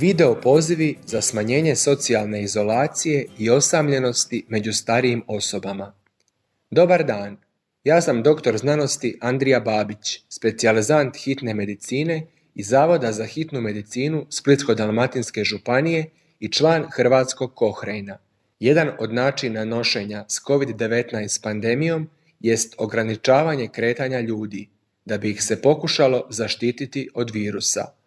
Video pozivi za smanjenje socijalne izolacije i osamljenosti među starijim osobama. Dobar dan, ja sam doktor znanosti Andrija Babić, specijalizant hitne medicine iz Zavoda za hitnu medicinu Splitsko-dalmatinske županije i član Hrvatskog Kohrejna. Jedan od načina nošenja s COVID-19 pandemijom jest ograničavanje kretanja ljudi, da bi ih se pokušalo zaštititi od virusa.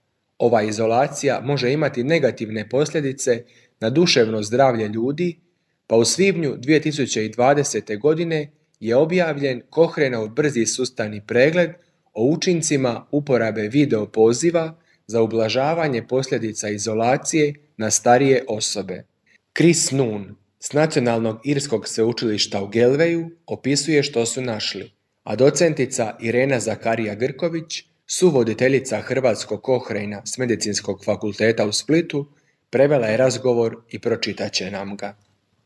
Ova izolacija može imati negativne posljedice na duševno zdravlje ljudi, pa u svibnju 2020. godine je objavljen Kohrenov brzi sustavni pregled o učincima uporabe video poziva za ublažavanje posljedica izolacije na starije osobe. Chris Noon s Nacionalnog irskog sveučilišta u Gelveju opisuje što su našli, a docentica Irena Zakarija Grković, suvoditeljica Hrvatskog kohrejna s Medicinskog fakulteta u Splitu, prevela je razgovor i pročitaće nam ga.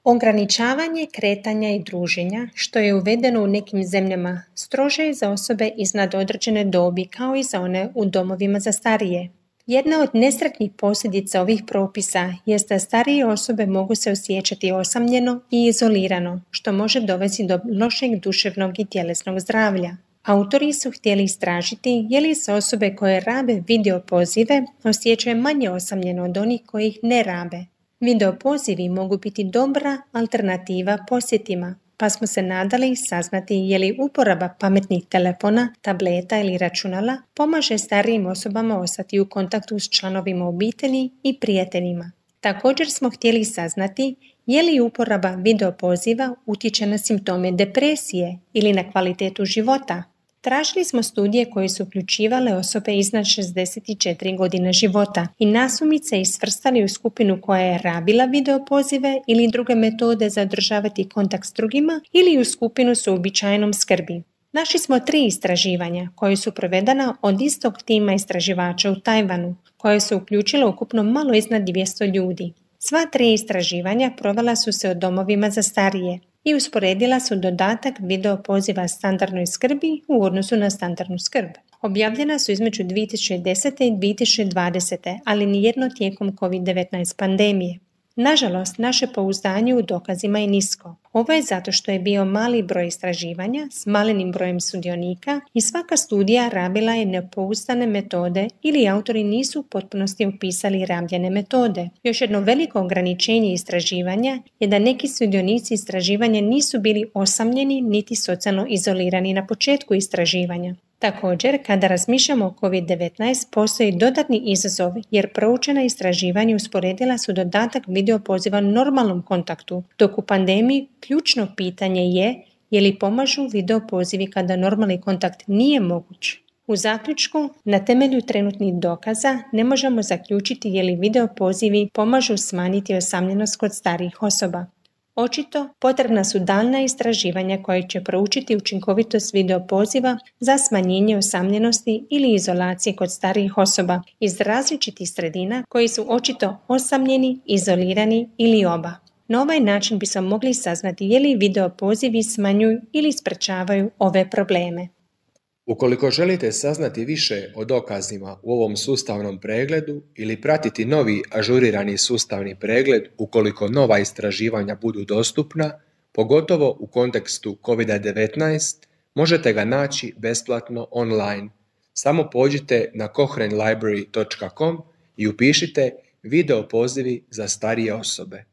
Ograničavanje kretanja i druženja, što je uvedeno u nekim zemljama, strože je za osobe iznad određene dobi kao i za one u domovima za starije. Jedna od nesretnih posljedica ovih propisa jest da starije osobe mogu se osjećati osamljeno i izolirano, što može dovesti do lošeg duševnog i tjelesnog zdravlja. Autori su htjeli istražiti je li se osobe koje rabe video pozive osjećaju manje osamljeno od onih koji ih ne rabe. Video pozivi mogu biti dobra alternativa posjetima, pa smo se nadali saznati je li uporaba pametnih telefona, tableta ili računala pomaže starijim osobama ostati u kontaktu s članovima obitelji i prijateljima. Također smo htjeli saznati je li uporaba video poziva utječe na simptome depresije ili na kvalitetu života. Tražili smo studije koje su uključivale osobe iznad 64 godine života i nasumice isvrstali u skupinu koja je rabila video pozive ili druge metode za održavati kontakt s drugima ili u skupinu s uobičajenom skrbi. Našli smo tri istraživanja koje su provedena od istog tima istraživača u Tajvanu, koje su uključile ukupno malo iznad 200 ljudi. Sva tri istraživanja provela su se o domovima za starije, i usporedila su dodatak video poziva standardnoj skrbi u odnosu na standardnu skrb. Objavljena su između 2010. i 2020. ali nijedno tijekom COVID-19 pandemije. Nažalost, naše pouzdanje u dokazima je nisko. Ovo je zato što je bio mali broj istraživanja s malenim brojem sudionika i svaka studija rabila je nepouzdane metode ili autori nisu u potpunosti upisali rabljene metode. Još jedno veliko ograničenje istraživanja je da neki sudionici istraživanja nisu bili osamljeni niti socijalno izolirani na početku istraživanja. Također, kada razmišljamo o COVID-19, postoji dodatni izazov jer proučena istraživanja usporedila su dodatak video poziva normalnom kontaktu, dok u pandemiji ključno pitanje je je li pomažu video pozivi kada normalni kontakt nije moguć. U zaključku, na temelju trenutnih dokaza ne možemo zaključiti je li video pozivi pomažu smanjiti osamljenost kod starijih osoba. Očito potrebna su daljna istraživanja koje će proučiti učinkovitost video poziva za smanjenje osamljenosti ili izolacije kod starijih osoba iz različitih sredina koji su očito osamljeni, izolirani ili oba. Na ovaj način bismo mogli saznati je li video pozivi smanjuju ili sprečavaju ove probleme. Ukoliko želite saznati više o dokazima u ovom sustavnom pregledu ili pratiti novi ažurirani sustavni pregled ukoliko nova istraživanja budu dostupna, pogotovo u kontekstu COVID-19, možete ga naći besplatno online. Samo pođite na cochranelibrary.com i upišite video pozivi za starije osobe.